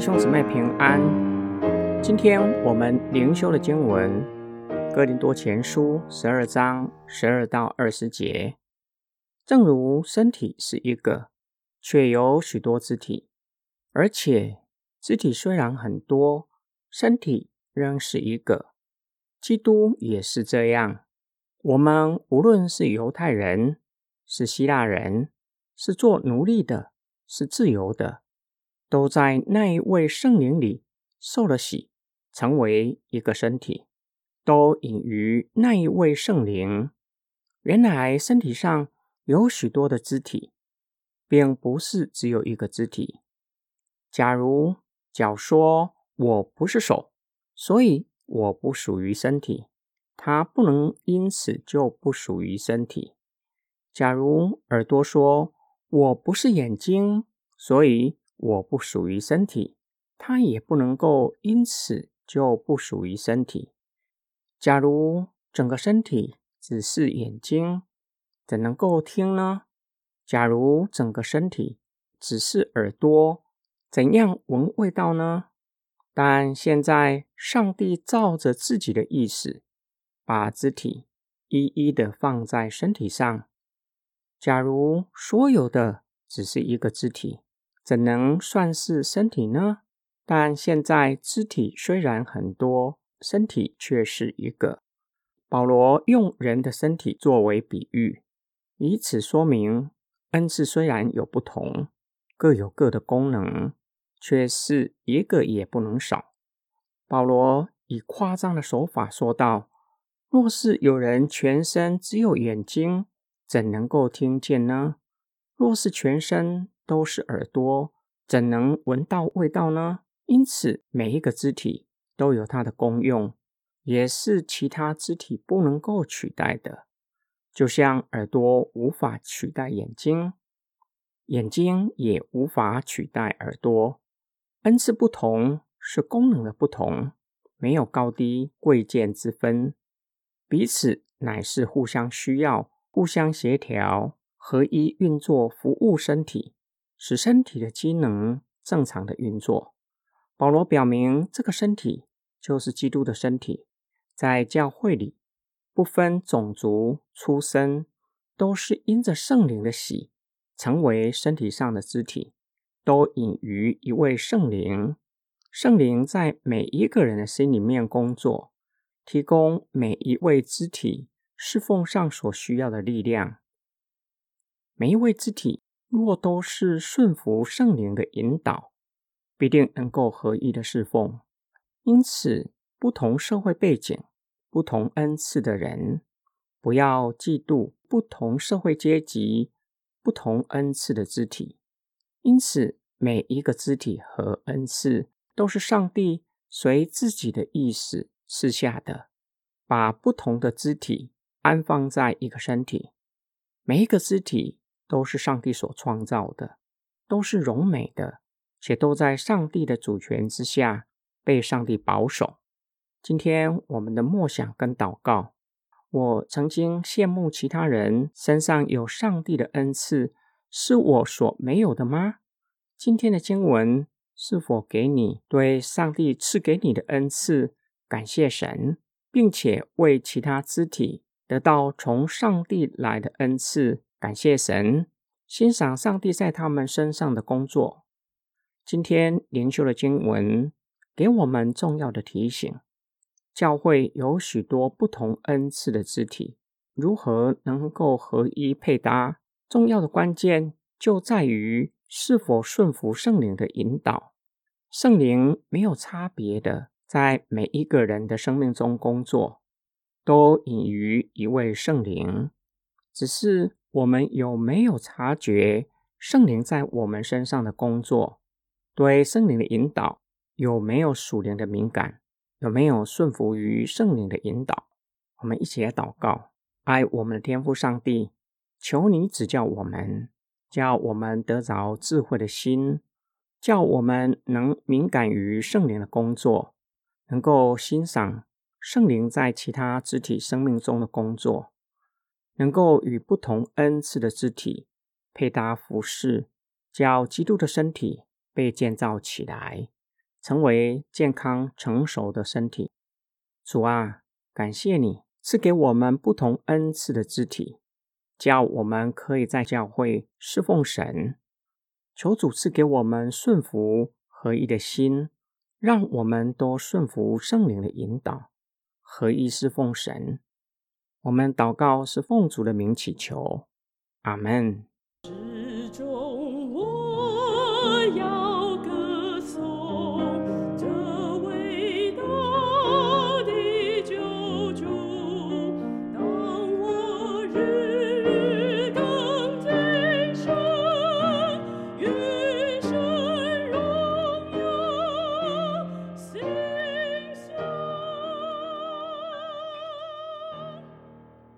弟兄姊妹平安。今天我们灵修的经文《哥林多前书》十二章十二到二十节。正如身体是一个，却有许多肢体，而且肢体虽然很多，身体仍是一个。基督也是这样。我们无论是犹太人，是希腊人，是做奴隶的，是自由的。都在那一位圣灵里受了洗，成为一个身体，都隐于那一位圣灵。原来身体上有许多的肢体，并不是只有一个肢体。假如脚说我不是手，所以我不属于身体，它不能因此就不属于身体。假如耳朵说我不是眼睛，所以。我不属于身体，它也不能够因此就不属于身体。假如整个身体只是眼睛，怎能够听呢？假如整个身体只是耳朵，怎样闻味道呢？但现在上帝照着自己的意思，把肢体一一的放在身体上。假如所有的只是一个肢体。怎能算是身体呢？但现在肢体虽然很多，身体却是一个。保罗用人的身体作为比喻，以此说明恩赐虽然有不同，各有各的功能，却是一个也不能少。保罗以夸张的手法说道：“若是有人全身只有眼睛，怎能够听见呢？若是全身……”都是耳朵，怎能闻到味道呢？因此，每一个肢体都有它的功用，也是其他肢体不能够取代的。就像耳朵无法取代眼睛，眼睛也无法取代耳朵。恩赐不同，是功能的不同，没有高低贵贱之分，彼此乃是互相需要、互相协调、合一运作，服务身体。使身体的机能正常的运作。保罗表明，这个身体就是基督的身体，在教会里不分种族、出身，都是因着圣灵的喜，成为身体上的肢体，都隐于一位圣灵。圣灵在每一个人的心里面工作，提供每一位肢体侍奉上所需要的力量。每一位肢体。若都是顺服圣灵的引导，必定能够合一的侍奉。因此，不同社会背景、不同恩赐的人，不要嫉妒不同社会阶级、不同恩赐的肢体。因此，每一个肢体和恩赐都是上帝随自己的意思赐下的，把不同的肢体安放在一个身体，每一个肢体。都是上帝所创造的，都是荣美的，且都在上帝的主权之下，被上帝保守。今天我们的默想跟祷告，我曾经羡慕其他人身上有上帝的恩赐，是我所没有的吗？今天的经文是否给你对上帝赐给你的恩赐感谢神，并且为其他肢体得到从上帝来的恩赐？感谢神，欣赏上帝在他们身上的工作。今天灵修的经文给我们重要的提醒：教会有许多不同恩赐的肢体，如何能够合一配搭？重要的关键就在于是否顺服圣灵的引导。圣灵没有差别的在每一个人的生命中工作，都隐于一位圣灵，只是。我们有没有察觉圣灵在我们身上的工作？对圣灵的引导有没有属灵的敏感？有没有顺服于圣灵的引导？我们一起来祷告：爱我们的天父上帝，求你指教我们，叫我们得着智慧的心，叫我们能敏感于圣灵的工作，能够欣赏圣灵在其他肢体生命中的工作。能够与不同恩赐的肢体配搭服饰，叫基督的身体被建造起来，成为健康成熟的身体。主啊，感谢你赐给我们不同恩赐的肢体，叫我们可以在教会侍奉神。求主赐给我们顺服合一的心，让我们都顺服圣灵的引导，何意是奉神。我们祷告是奉主的名祈求，阿门。